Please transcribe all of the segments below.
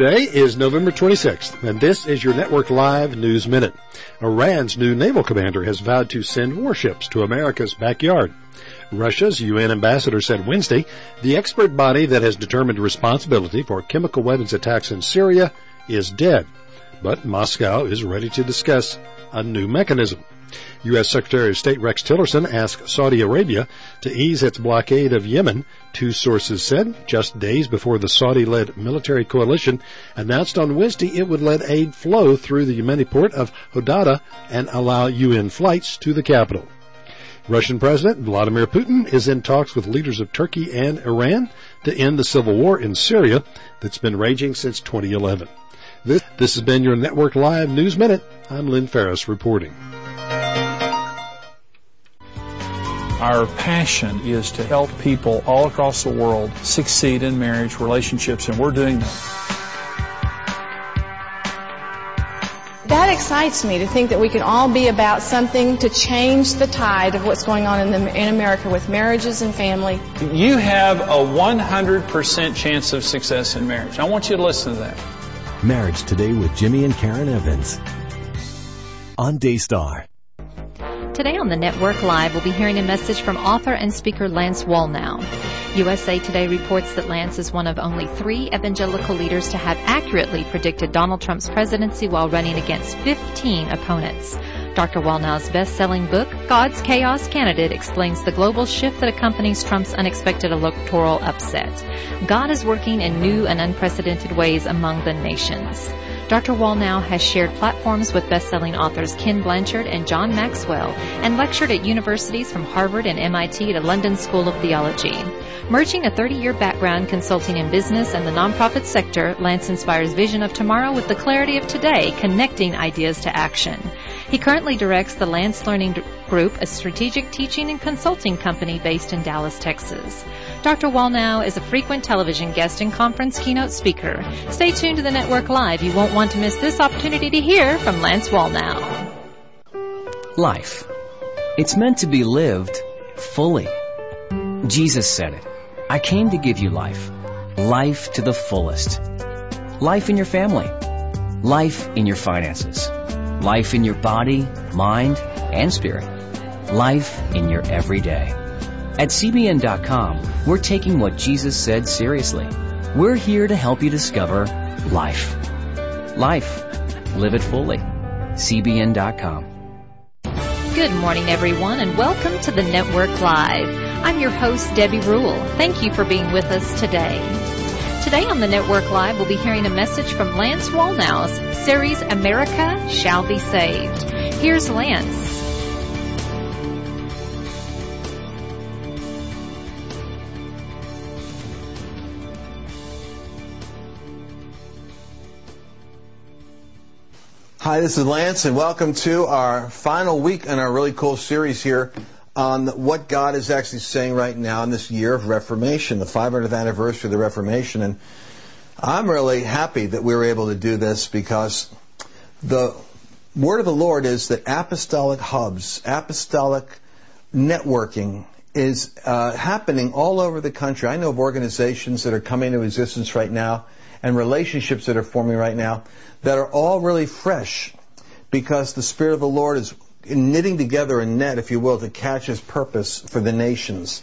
Today is November 26th, and this is your Network Live News Minute. Iran's new naval commander has vowed to send warships to America's backyard. Russia's UN ambassador said Wednesday the expert body that has determined responsibility for chemical weapons attacks in Syria is dead, but Moscow is ready to discuss a new mechanism. U.S. Secretary of State Rex Tillerson asked Saudi Arabia to ease its blockade of Yemen, two sources said, just days before the Saudi-led military coalition announced on Wednesday it would let aid flow through the Yemeni port of Hodeidah and allow UN flights to the capital. Russian President Vladimir Putin is in talks with leaders of Turkey and Iran to end the civil war in Syria that's been raging since 2011. This, this has been your Network Live News Minute. I'm Lynn Ferris reporting. Our passion is to help people all across the world succeed in marriage relationships, and we're doing that. That excites me to think that we can all be about something to change the tide of what's going on in, the, in America with marriages and family. You have a 100% chance of success in marriage. I want you to listen to that. Marriage Today with Jimmy and Karen Evans on Daystar. Today on the Network Live, we'll be hearing a message from author and speaker Lance Wallnau. USA Today reports that Lance is one of only three evangelical leaders to have accurately predicted Donald Trump's presidency while running against 15 opponents. Dr. Wallnau's best-selling book, God's Chaos Candidate, explains the global shift that accompanies Trump's unexpected electoral upset. God is working in new and unprecedented ways among the nations. Dr. Wallnau has shared platforms with best-selling authors Ken Blanchard and John Maxwell and lectured at universities from Harvard and MIT to London School of Theology. Merging a 30-year background consulting in business and the nonprofit sector, Lance inspires vision of tomorrow with the clarity of today, connecting ideas to action. He currently directs the Lance Learning Group, a strategic teaching and consulting company based in Dallas, Texas. Dr. Wallnau is a frequent television guest and conference keynote speaker. Stay tuned to the network live. You won't want to miss this opportunity to hear from Lance Wallnau. Life. It's meant to be lived fully. Jesus said it. I came to give you life. Life to the fullest. Life in your family. Life in your finances. Life in your body, mind, and spirit. Life in your everyday. At CBN.com, we're taking what Jesus said seriously. We're here to help you discover life. Life. Live it fully. CBN.com. Good morning, everyone, and welcome to the Network Live. I'm your host, Debbie Rule. Thank you for being with us today. Today on the Network Live, we'll be hearing a message from Lance Wallnau's series, America Shall Be Saved. Here's Lance. Hi, this is Lance, and welcome to our final week in our really cool series here on what God is actually saying right now in this year of Reformation, the 500th anniversary of the Reformation. And I'm really happy that we were able to do this because the word of the Lord is that apostolic hubs, apostolic networking is uh, happening all over the country. I know of organizations that are coming into existence right now and relationships that are forming right now that are all really fresh because the Spirit of the Lord is knitting together a net, if you will, to catch His purpose for the nations.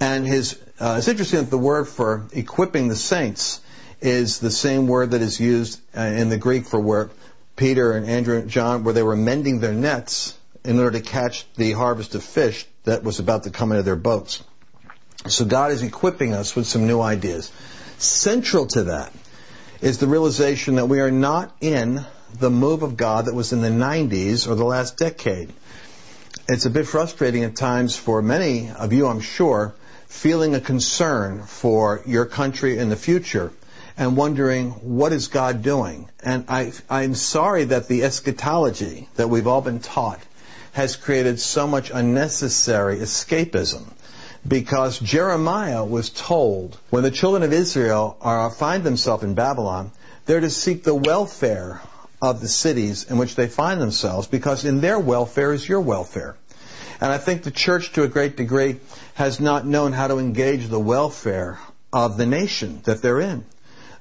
And His, uh, it's interesting that the word for equipping the saints is the same word that is used uh, in the Greek for where Peter and Andrew and John, where they were mending their nets in order to catch the harvest of fish that was about to come into their boats. So God is equipping us with some new ideas. Central to that is the realization that we are not in the move of God that was in the 90s or the last decade. it's a bit frustrating at times for many of you, I'm sure, feeling a concern for your country in the future and wondering what is God doing. And I, I'm sorry that the eschatology that we've all been taught has created so much unnecessary escapism. Because Jeremiah was told when the children of Israel are, find themselves in Babylon, they're to seek the welfare of the cities in which they find themselves because in their welfare is your welfare. And I think the church to a great degree has not known how to engage the welfare of the nation that they're in.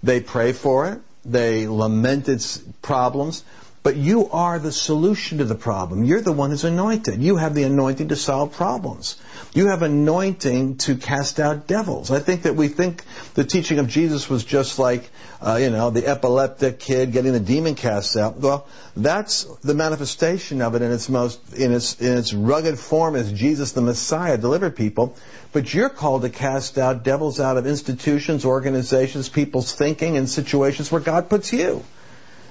They pray for it. They lament its problems. But you are the solution to the problem. You're the one who's anointed. You have the anointing to solve problems. You have anointing to cast out devils. I think that we think the teaching of Jesus was just like, uh, you know, the epileptic kid getting the demon cast out. Well, that's the manifestation of it in its most, in its, in its rugged form as Jesus the Messiah delivered people. But you're called to cast out devils out of institutions, organizations, people's thinking, and situations where God puts you.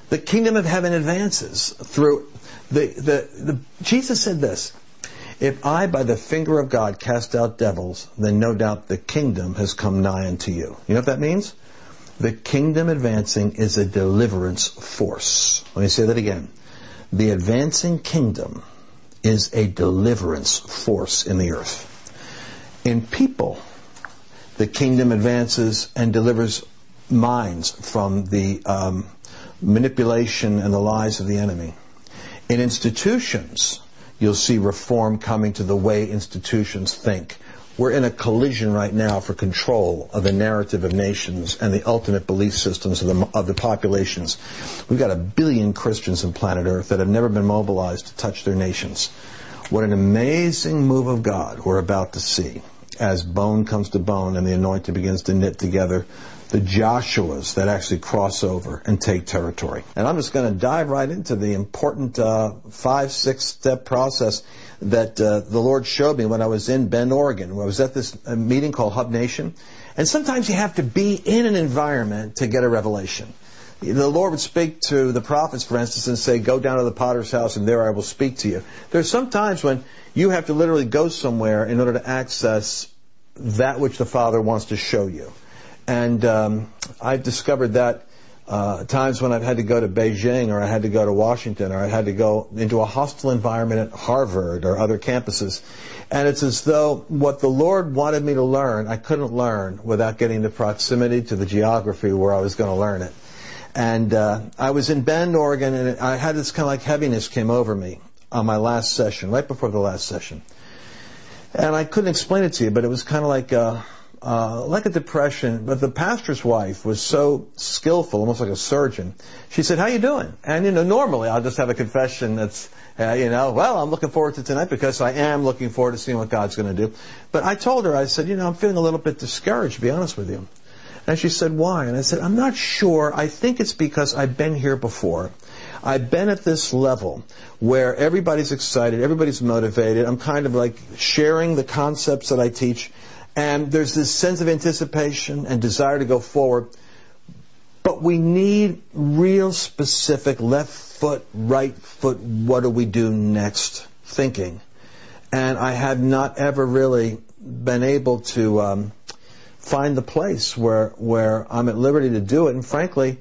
The kingdom of heaven advances through the, the, the, Jesus said this, if I by the finger of God cast out devils, then no doubt the kingdom has come nigh unto you. You know what that means? The kingdom advancing is a deliverance force. Let me say that again. The advancing kingdom is a deliverance force in the earth. In people, the kingdom advances and delivers minds from the um, manipulation and the lies of the enemy. In institutions, you'll see reform coming to the way institutions think. We're in a collision right now for control of the narrative of nations and the ultimate belief systems of the, of the populations. We've got a billion Christians on planet Earth that have never been mobilized to touch their nations. What an amazing move of God we're about to see as bone comes to bone and the anointing begins to knit together the Joshuas that actually cross over and take territory. And I'm just going to dive right into the important uh, five, six step process that uh, the Lord showed me when I was in Bend, Oregon. I was at this uh, meeting called Hub Nation. And sometimes you have to be in an environment to get a revelation. The Lord would speak to the prophets, for instance, and say, Go down to the potter's house, and there I will speak to you. There's some times when you have to literally go somewhere in order to access that which the Father wants to show you. And um, I've discovered that uh, times when I've had to go to Beijing or I had to go to Washington or I had to go into a hostile environment at Harvard or other campuses. And it's as though what the Lord wanted me to learn, I couldn't learn without getting the proximity to the geography where I was going to learn it. And uh, I was in Bend, Oregon, and I had this kind of like heaviness came over me on my last session, right before the last session. And I couldn't explain it to you, but it was kind of like, uh, uh, like a depression, but the pastor's wife was so skillful, almost like a surgeon. She said, "How you doing?" And you know, normally I'll just have a confession that's, uh, you know, well, I'm looking forward to tonight because I am looking forward to seeing what God's going to do. But I told her, I said, you know, I'm feeling a little bit discouraged, to be honest with you. And she said, why? And I said, I'm not sure. I think it's because I've been here before. I've been at this level where everybody's excited, everybody's motivated. I'm kind of like sharing the concepts that I teach and there's this sense of anticipation and desire to go forward. But we need real specific left foot, right foot, what do we do next thinking. And I have not ever really been able to um, find the place where, where I'm at liberty to do it. And frankly,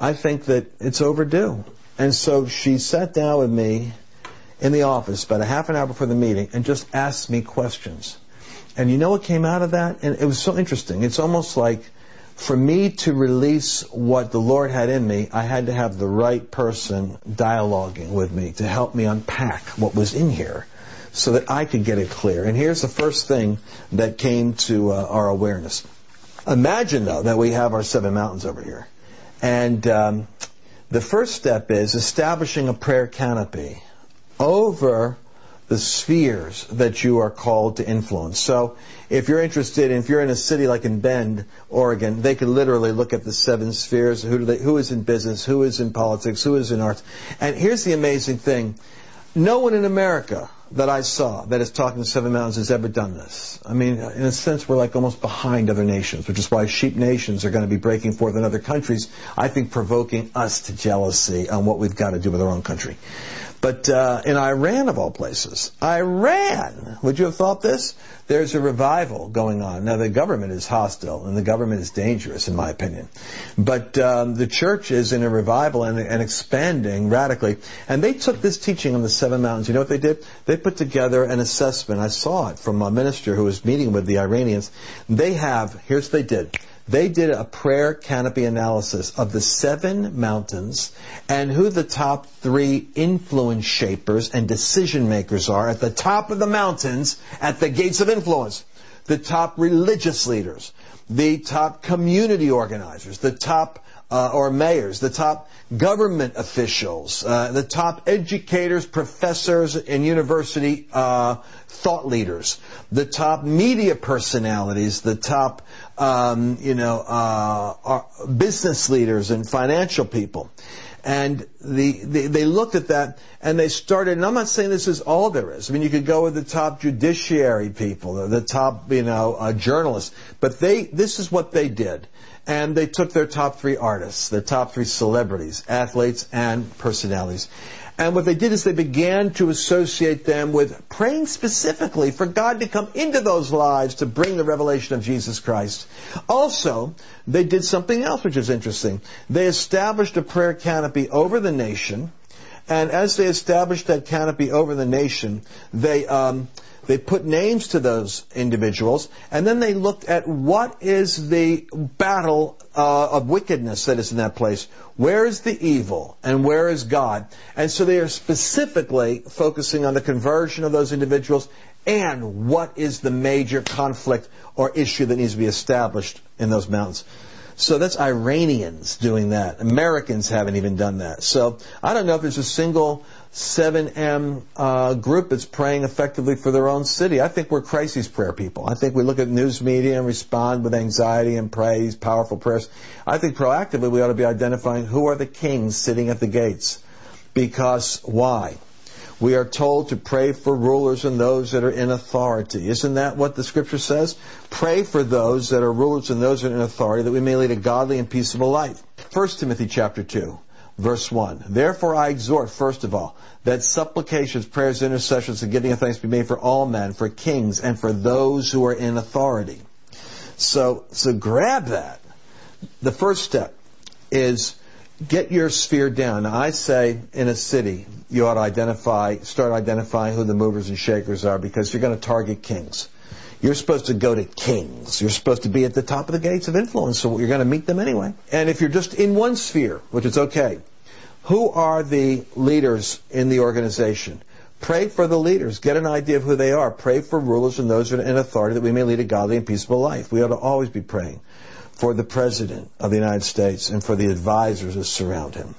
I think that it's overdue. And so she sat down with me in the office about a half an hour before the meeting and just asked me questions. And you know what came out of that? And it was so interesting. It's almost like for me to release what the Lord had in me, I had to have the right person dialoguing with me to help me unpack what was in here so that I could get it clear. And here's the first thing that came to uh, our awareness. Imagine, though, that we have our seven mountains over here. And um, the first step is establishing a prayer canopy over the spheres that you are called to influence. So if you're interested, if you're in a city like in Bend, Oregon, they could literally look at the seven spheres. Who, they, who is in business? Who is in politics? Who is in arts? And here's the amazing thing. No one in America that I saw that is talking to Seven Mountains has ever done this. I mean, in a sense, we're like almost behind other nations, which is why sheep nations are going to be breaking forth in other countries, I think provoking us to jealousy on what we've got to do with our own country. But uh, in Iran, of all places, Iran, would you have thought this? There's a revival going on. Now, the government is hostile, and the government is dangerous, in my opinion. But um, the church is in a revival and, and expanding radically. And they took this teaching on the seven mountains. You know what they did? They put together an assessment. I saw it from a minister who was meeting with the Iranians. They have, here's what they did they did a prayer canopy analysis of the seven mountains and who the top three influence shapers and decision makers are at the top of the mountains at the gates of influence. The top religious leaders, the top community organizers, the top uh, or mayors, the top government officials, uh, the top educators, professors, and university uh, thought leaders, the top media personalities, the top, um, you know, uh, business leaders and financial people. And the, the, they looked at that and they started, and I'm not saying this is all there is. I mean, you could go with the top judiciary people, the top, you know, uh, journalists, but they, this is what they did and they took their top three artists, their top three celebrities, athletes, and personalities. And what they did is they began to associate them with praying specifically for God to come into those lives to bring the revelation of Jesus Christ. Also, they did something else which is interesting. They established a prayer canopy over the nation, and as they established that canopy over the nation, they um, they put names to those individuals, and then they looked at what is the battle uh, of wickedness that is in that place. Where is the evil, and where is God? And so they are specifically focusing on the conversion of those individuals and what is the major conflict or issue that needs to be established in those mountains. So that's Iranians doing that. Americans haven't even done that. So I don't know if there's a single 7M uh, group that's praying effectively for their own city. I think we're crisis prayer people. I think we look at news media and respond with anxiety and praise, powerful prayers. I think proactively we ought to be identifying who are the kings sitting at the gates. Because why? We are told to pray for rulers and those that are in authority. Isn't that what the scripture says? Pray for those that are rulers and those that are in authority that we may lead a godly and peaceable life. 1 Timothy chapter 2 verse 1. Therefore I exhort, first of all, that supplications, prayers, intercessions, and giving of thanks be made for all men, for kings, and for those who are in authority. So, so grab that. The first step is get your sphere down. Now, I say in a city, you ought to identify, start identifying who the movers and shakers are because you're going to target kings. You're supposed to go to kings. You're supposed to be at the top of the gates of influence, so you're going to meet them anyway. And if you're just in one sphere, which is okay, who are the leaders in the organization? Pray for the leaders. Get an idea of who they are. Pray for rulers and those are in authority that we may lead a godly and peaceful life. We ought to always be praying for the President of the United States and for the advisors that surround him.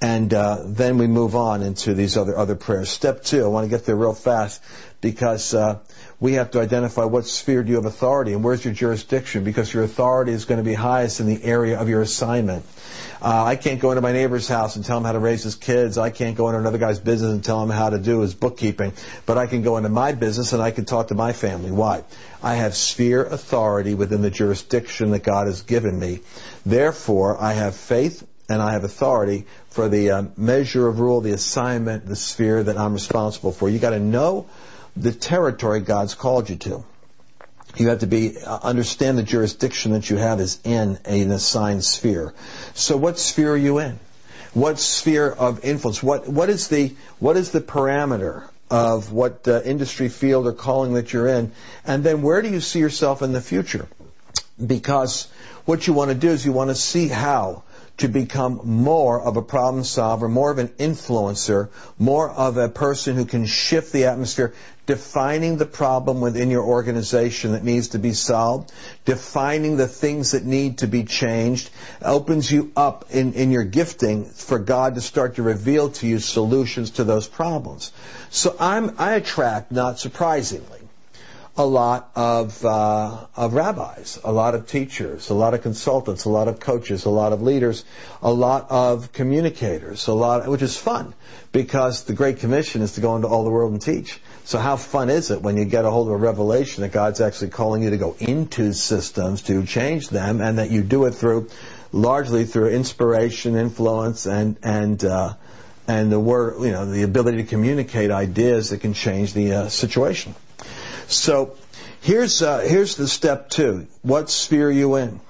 And uh, then we move on into these other other prayers. Step two, I want to get there real fast because uh, we have to identify what sphere do you have authority and where's your jurisdiction because your authority is going to be highest in the area of your assignment. Uh, I can't go into my neighbor's house and tell him how to raise his kids. I can't go into another guy's business and tell him how to do his bookkeeping. But I can go into my business and I can talk to my family. Why? I have sphere authority within the jurisdiction that God has given me. Therefore, I have faith and I have authority for the uh, measure of rule, the assignment, the sphere that I'm responsible for. You got to know the territory God's called you to. You have to be uh, understand the jurisdiction that you have is in an assigned sphere. So, what sphere are you in? What sphere of influence? What what is the what is the parameter of what uh, industry field or calling that you're in? And then, where do you see yourself in the future? Because what you want to do is you want to see how to become more of a problem solver, more of an influencer, more of a person who can shift the atmosphere, defining the problem within your organization that needs to be solved, defining the things that need to be changed, opens you up in, in your gifting for God to start to reveal to you solutions to those problems. So I'm, I attract, not surprisingly, a lot of, uh, of rabbis, a lot of teachers, a lot of consultants, a lot of coaches, a lot of leaders, a lot of communicators, a lot, which is fun because the Great Commission is to go into all the world and teach. So how fun is it when you get a hold of a revelation that God's actually calling you to go into systems to change them and that you do it through, largely through inspiration, influence, and, and, uh, and the word, you know, the ability to communicate ideas that can change the uh, situation. So here's uh, here's the step two. What sphere are you in?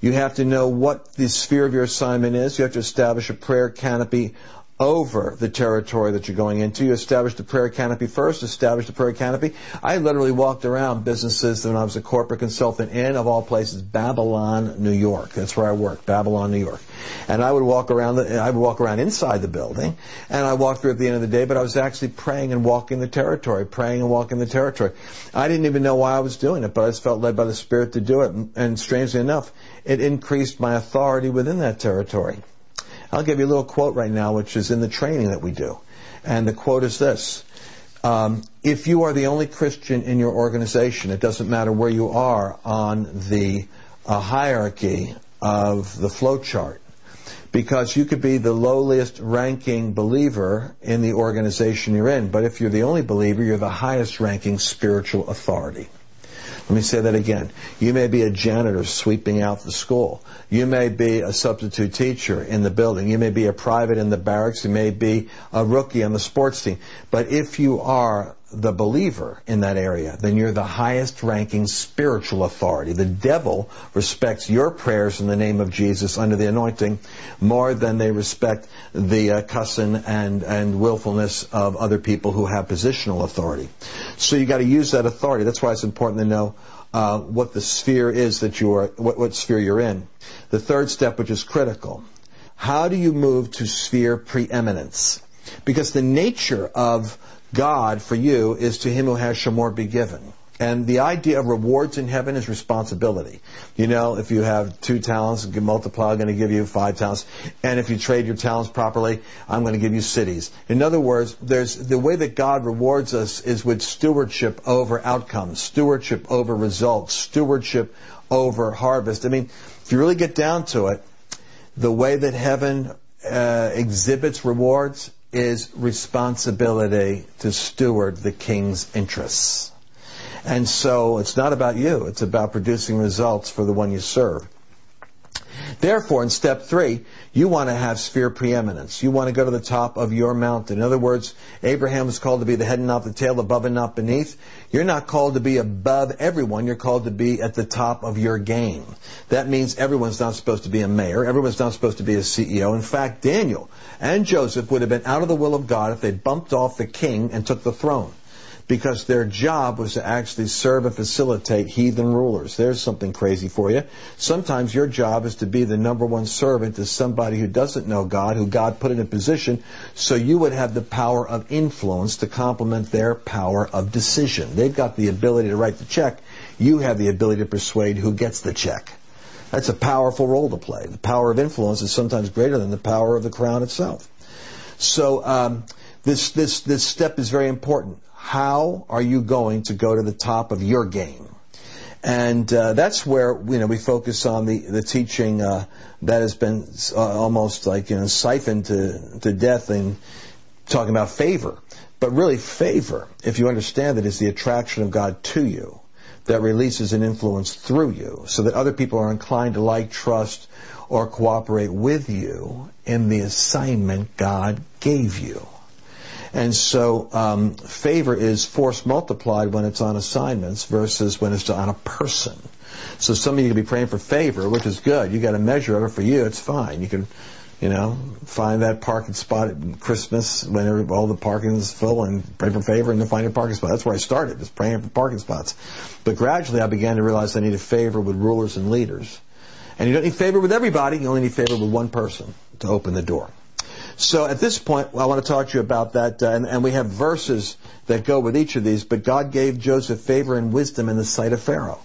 You have to know what the sphere of your assignment is. You have to establish a prayer canopy over the territory that you're going into. You establish the prayer canopy first, establish the prayer canopy. I literally walked around businesses when I was a corporate consultant in, of all places, Babylon, New York. That's where I worked, Babylon, New York. And I would walk around, the, I would walk around inside the building, and I walked through at the end of the day, but I was actually praying and walking the territory, praying and walking the territory. I didn't even know why I was doing it, but I just felt led by the Spirit to do it. And strangely enough, it increased my authority within that territory. I'll give you a little quote right now, which is in the training that we do. And the quote is this. Um, if you are the only Christian in your organization, it doesn't matter where you are on the uh, hierarchy of the flow chart, because you could be the lowliest ranking believer in the organization you're in, but if you're the only believer, you're the highest ranking spiritual authority. Let me say that again. You may be a janitor sweeping out the school. You may be a substitute teacher in the building. You may be a private in the barracks. You may be a rookie on the sports team. But if you are the believer in that area, then you're the highest ranking spiritual authority. The devil respects your prayers in the name of Jesus under the anointing more than they respect the uh, cussing and, and willfulness of other people who have positional authority. So you got to use that authority. That's why it's important to know uh, what the sphere is that you are, what, what sphere you're in. The third step, which is critical, how do you move to sphere preeminence? Because the nature of God for you is to him who has shall more be given. And the idea of rewards in heaven is responsibility. You know, if you have two talents, multiply, I'm going to give you five talents. And if you trade your talents properly, I'm going to give you cities. In other words, there's the way that God rewards us is with stewardship over outcomes, stewardship over results, stewardship over harvest. I mean, if you really get down to it, the way that heaven uh, exhibits rewards is responsibility to steward the king's interests. And so it's not about you, it's about producing results for the one you serve. Therefore, in step three, you want to have sphere preeminence. You want to go to the top of your mountain. In other words, Abraham was called to be the head and not the tail, above and not beneath. You're not called to be above everyone. You're called to be at the top of your game. That means everyone's not supposed to be a mayor. Everyone's not supposed to be a CEO. In fact, Daniel and Joseph would have been out of the will of God if they bumped off the king and took the throne because their job was to actually serve and facilitate heathen rulers. There's something crazy for you. Sometimes your job is to be the number one servant to somebody who doesn't know God, who God put in a position so you would have the power of influence to complement their power of decision. They've got the ability to write the check. You have the ability to persuade who gets the check. That's a powerful role to play. The power of influence is sometimes greater than the power of the crown itself. So um, this this this step is very important. How are you going to go to the top of your game? And uh, that's where you know we focus on the the teaching uh, that has been uh, almost like you know siphoned to to death in talking about favor. But really, favor, if you understand it, is the attraction of God to you that releases an influence through you, so that other people are inclined to like, trust, or cooperate with you in the assignment God gave you. And so um, favor is force multiplied when it's on assignments versus when it's on a person. So some of you can be praying for favor, which is good. You got a measure of it for you. It's fine. You can, you know, find that parking spot at Christmas when all the parking is full and pray for favor and then find a parking spot. That's where I started, just praying for parking spots. But gradually I began to realize I needed favor with rulers and leaders. And you don't need favor with everybody. You only need favor with one person to open the door. So at this point, I want to talk to you about that, uh, and, and, we have verses that go with each of these. But God gave Joseph favor and wisdom in the sight of Pharaoh.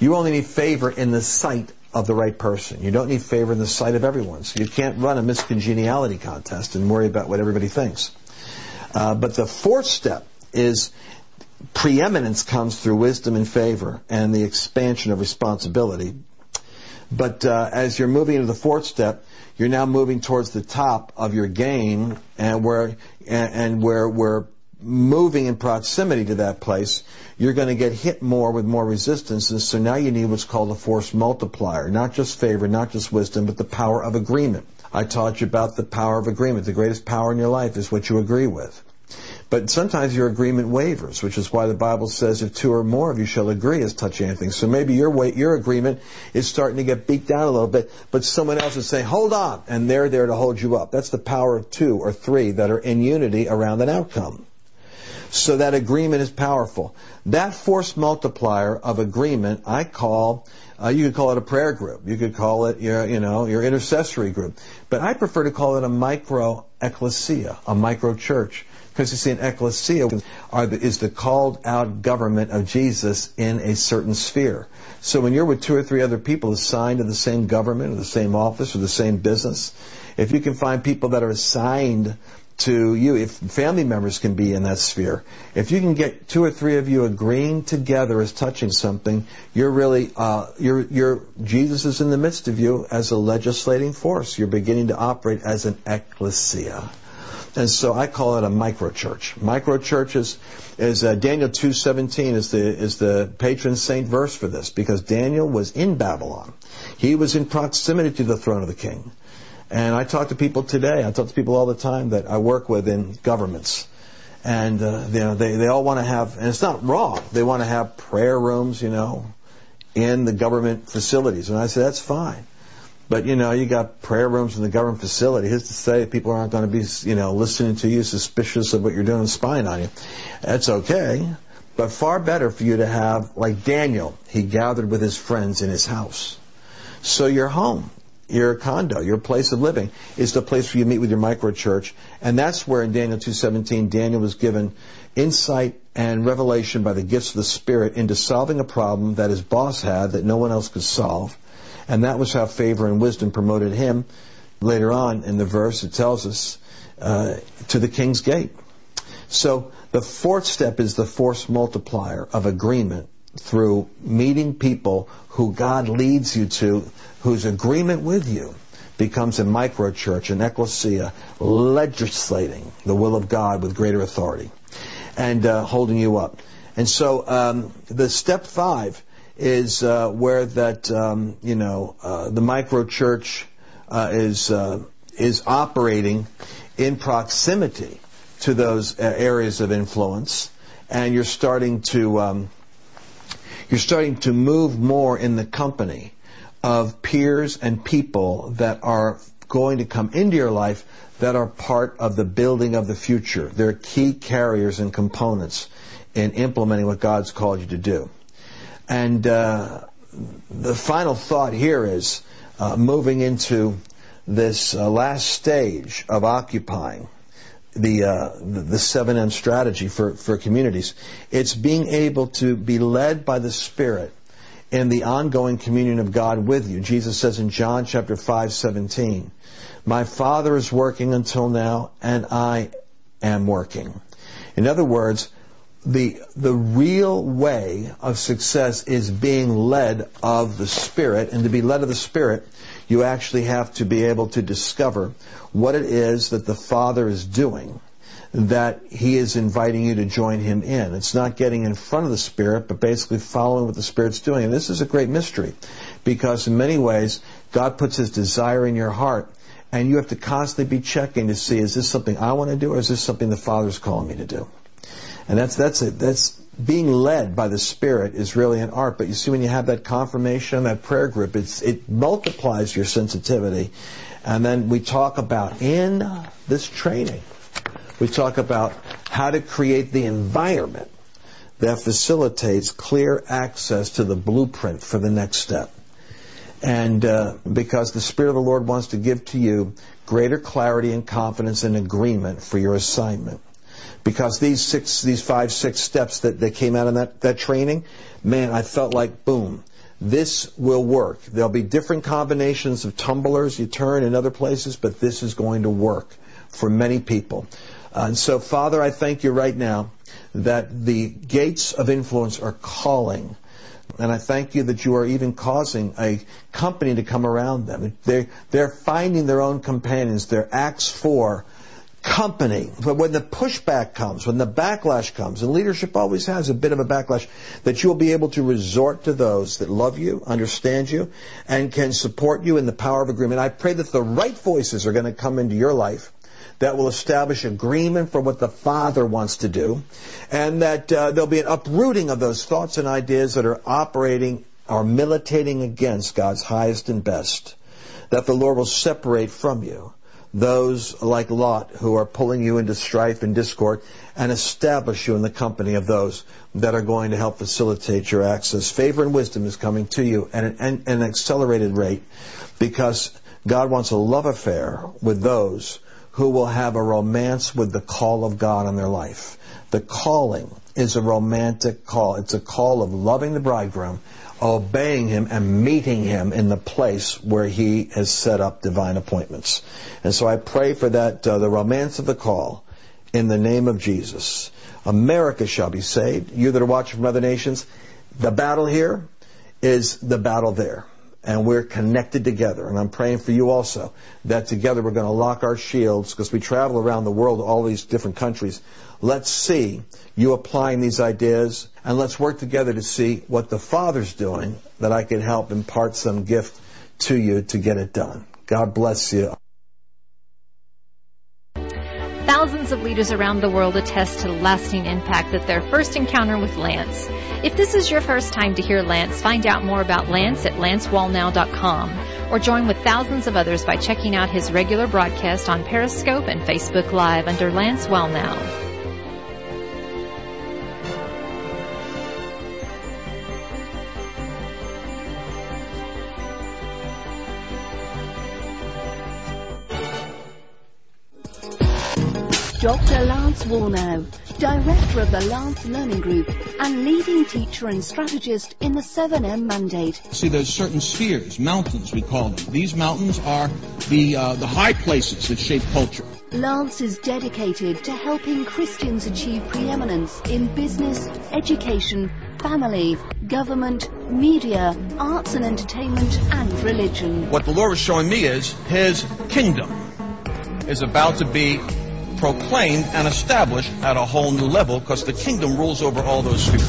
You only need favor in the sight of the right person. You don't need favor in the sight of everyone. So you can't run a miscongeniality contest and worry about what everybody thinks. Uh, but the fourth step is preeminence comes through wisdom and favor and the expansion of responsibility. But uh, as you're moving into the fourth step, you're now moving towards the top of your game, and where and, and where we're moving in proximity to that place, you're going to get hit more with more resistance. And so now you need what's called a force multiplier, not just favor, not just wisdom, but the power of agreement. I taught you about the power of agreement. The greatest power in your life is what you agree with. But sometimes your agreement wavers, which is why the Bible says if two or more of you shall agree as touching anything. So maybe your way, your agreement is starting to get beat down a little bit, but someone else is saying, hold on, and they're there to hold you up. That's the power of two or three that are in unity around an outcome. So that agreement is powerful. That force multiplier of agreement, I call, uh, you could call it a prayer group. You could call it your, you know, your intercessory group. But I prefer to call it a micro ecclesia, a micro church. Because you see, an ecclesia the, is the called out government of Jesus in a certain sphere. So when you're with two or three other people assigned to the same government or the same office or the same business, if you can find people that are assigned to you, if family members can be in that sphere, if you can get two or three of you agreeing together as touching something, you're really, uh, you're, you're, Jesus is in the midst of you as a legislating force. You're beginning to operate as an ecclesia. And so I call it a micro church. Micro churches is uh, Daniel 2:17 is the is the patron saint verse for this because Daniel was in Babylon. He was in proximity to the throne of the king. And I talk to people today. I talk to people all the time that I work with in governments. And uh, you know, they, they all want to have, and it's not wrong, they want to have prayer rooms, you know, in the government facilities. And I say, that's fine. But you know, you got prayer rooms in the government facility. Who's to say people aren't going to be, you know, listening to you, suspicious of what you're doing, spying on you? That's okay. But far better for you to have, like Daniel, he gathered with his friends in his house. So your home your condo, your place of living, is the place where you meet with your micro church. And that's where in Daniel 2.17, Daniel was given insight and revelation by the gifts of the Spirit into solving a problem that his boss had that no one else could solve. And that was how favor and wisdom promoted him. Later on in the verse, it tells us, uh, to the king's gate. So the fourth step is the force multiplier of agreement through meeting people who God leads you to whose agreement with you becomes a microchurch, an ecclesia, legislating the will of God with greater authority and uh, holding you up. And so um, the step five is uh, where that um, you know uh, the microchurch uh, is uh, is operating in proximity to those uh, areas of influence, and you're starting to um, you're starting to move more in the company of peers and people that are going to come into your life that are part of the building of the future. They're key carriers and components in implementing what God's called you to do. And uh, the final thought here is uh, moving into this uh, last stage of occupying the uh, the 7M strategy for, for communities. It's being able to be led by the Spirit in the ongoing communion of God with you. Jesus says in John chapter 5, 17, My Father is working until now, and I am working. In other words, the, the real way of success is being led of the Spirit, and to be led of the Spirit, you actually have to be able to discover what it is that the Father is doing that he is inviting you to join him in. It's not getting in front of the Spirit, but basically following what the Spirit's doing. And this is a great mystery because in many ways, God puts his desire in your heart and you have to constantly be checking to see, is this something I want to do or is this something the Father's calling me to do? And that's, that's it. That's being led by the Spirit is really an art. But you see, when you have that confirmation, that prayer group, it's, it multiplies your sensitivity. And then we talk about in this training, we talk about how to create the environment that facilitates clear access to the blueprint for the next step. And uh, because the Spirit of the Lord wants to give to you greater clarity and confidence and agreement for your assignment. Because these six, these five, six steps that, that came out of that, that training, man, I felt like, boom, this will work. There'll be different combinations of tumblers you turn in other places, but this is going to work for many people. And so, Father, I thank you right now that the gates of influence are calling. And I thank you that you are even causing a company to come around them. They're, they're finding their own companions. They're Acts 4 company. But when the pushback comes, when the backlash comes, and leadership always has a bit of a backlash, that you'll be able to resort to those that love you, understand you, and can support you in the power of agreement. I pray that the right voices are going to come into your life that will establish agreement for what the Father wants to do, and that uh, there'll be an uprooting of those thoughts and ideas that are operating or militating against God's highest and best. That the Lord will separate from you those like Lot who are pulling you into strife and discord and establish you in the company of those that are going to help facilitate your access. Favor and wisdom is coming to you at an, an accelerated rate because God wants a love affair with those who will have a romance with the call of God on their life. The calling is a romantic call. It's a call of loving the bridegroom obeying him and meeting him in the place where he has set up divine appointments. And so I pray for that, uh, the romance of the call in the name of Jesus. America shall be saved. You that are watching from other nations, the battle here is the battle there. And we're connected together. And I'm praying for you also that together we're going to lock our shields because we travel around the world, all these different countries. Let's see you applying these ideas, and let's work together to see what the Father's doing that I can help impart some gift to you to get it done. God bless you. Thousands of leaders around the world attest to the lasting impact that their first encounter with Lance. If this is your first time to hear Lance, find out more about Lance at lancewallnau.com or join with thousands of others by checking out his regular broadcast on Periscope and Facebook Live under Lance Wallnau. Dr. Lance Wallnau, Director of the Lance Learning Group and leading teacher and strategist in the 7M Mandate. See, there's certain spheres, mountains we call them. These mountains are the, uh, the high places that shape culture. Lance is dedicated to helping Christians achieve preeminence in business, education, family, government, media, arts and entertainment, and religion. What the Lord was showing me is His kingdom is about to be proclaimed and established at a whole new level because the kingdom rules over all those spheres.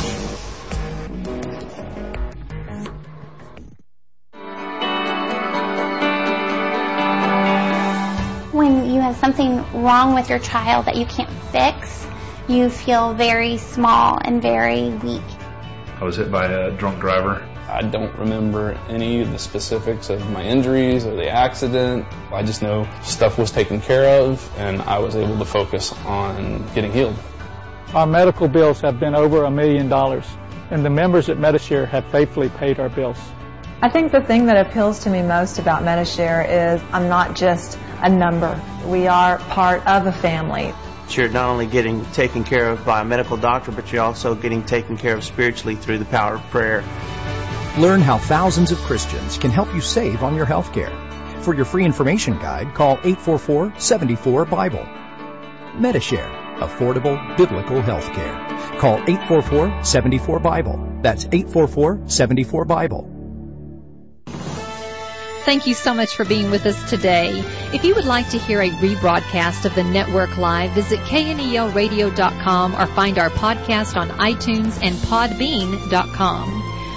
When you have something wrong with your child that you can't fix, you feel very small and very weak. I was hit by a drunk driver I don't remember any of the specifics of my injuries or the accident. I just know stuff was taken care of and I was able to focus on getting healed. Our medical bills have been over a million dollars and the members at Medi-Share have faithfully paid our bills. I think the thing that appeals to me most about Medi-Share is I'm not just a number. We are part of a family. You're not only getting taken care of by a medical doctor, but you're also getting taken care of spiritually through the power of prayer. Learn how thousands of Christians can help you save on your health care. For your free information guide, call 844-74-BIBLE. Medi-Share, affordable biblical health care. Call 844-74-BIBLE. That's 844-74-BIBLE. Thank you so much for being with us today. If you would like to hear a rebroadcast of the network live, visit knelradio.com or find our podcast on iTunes and podbean.com.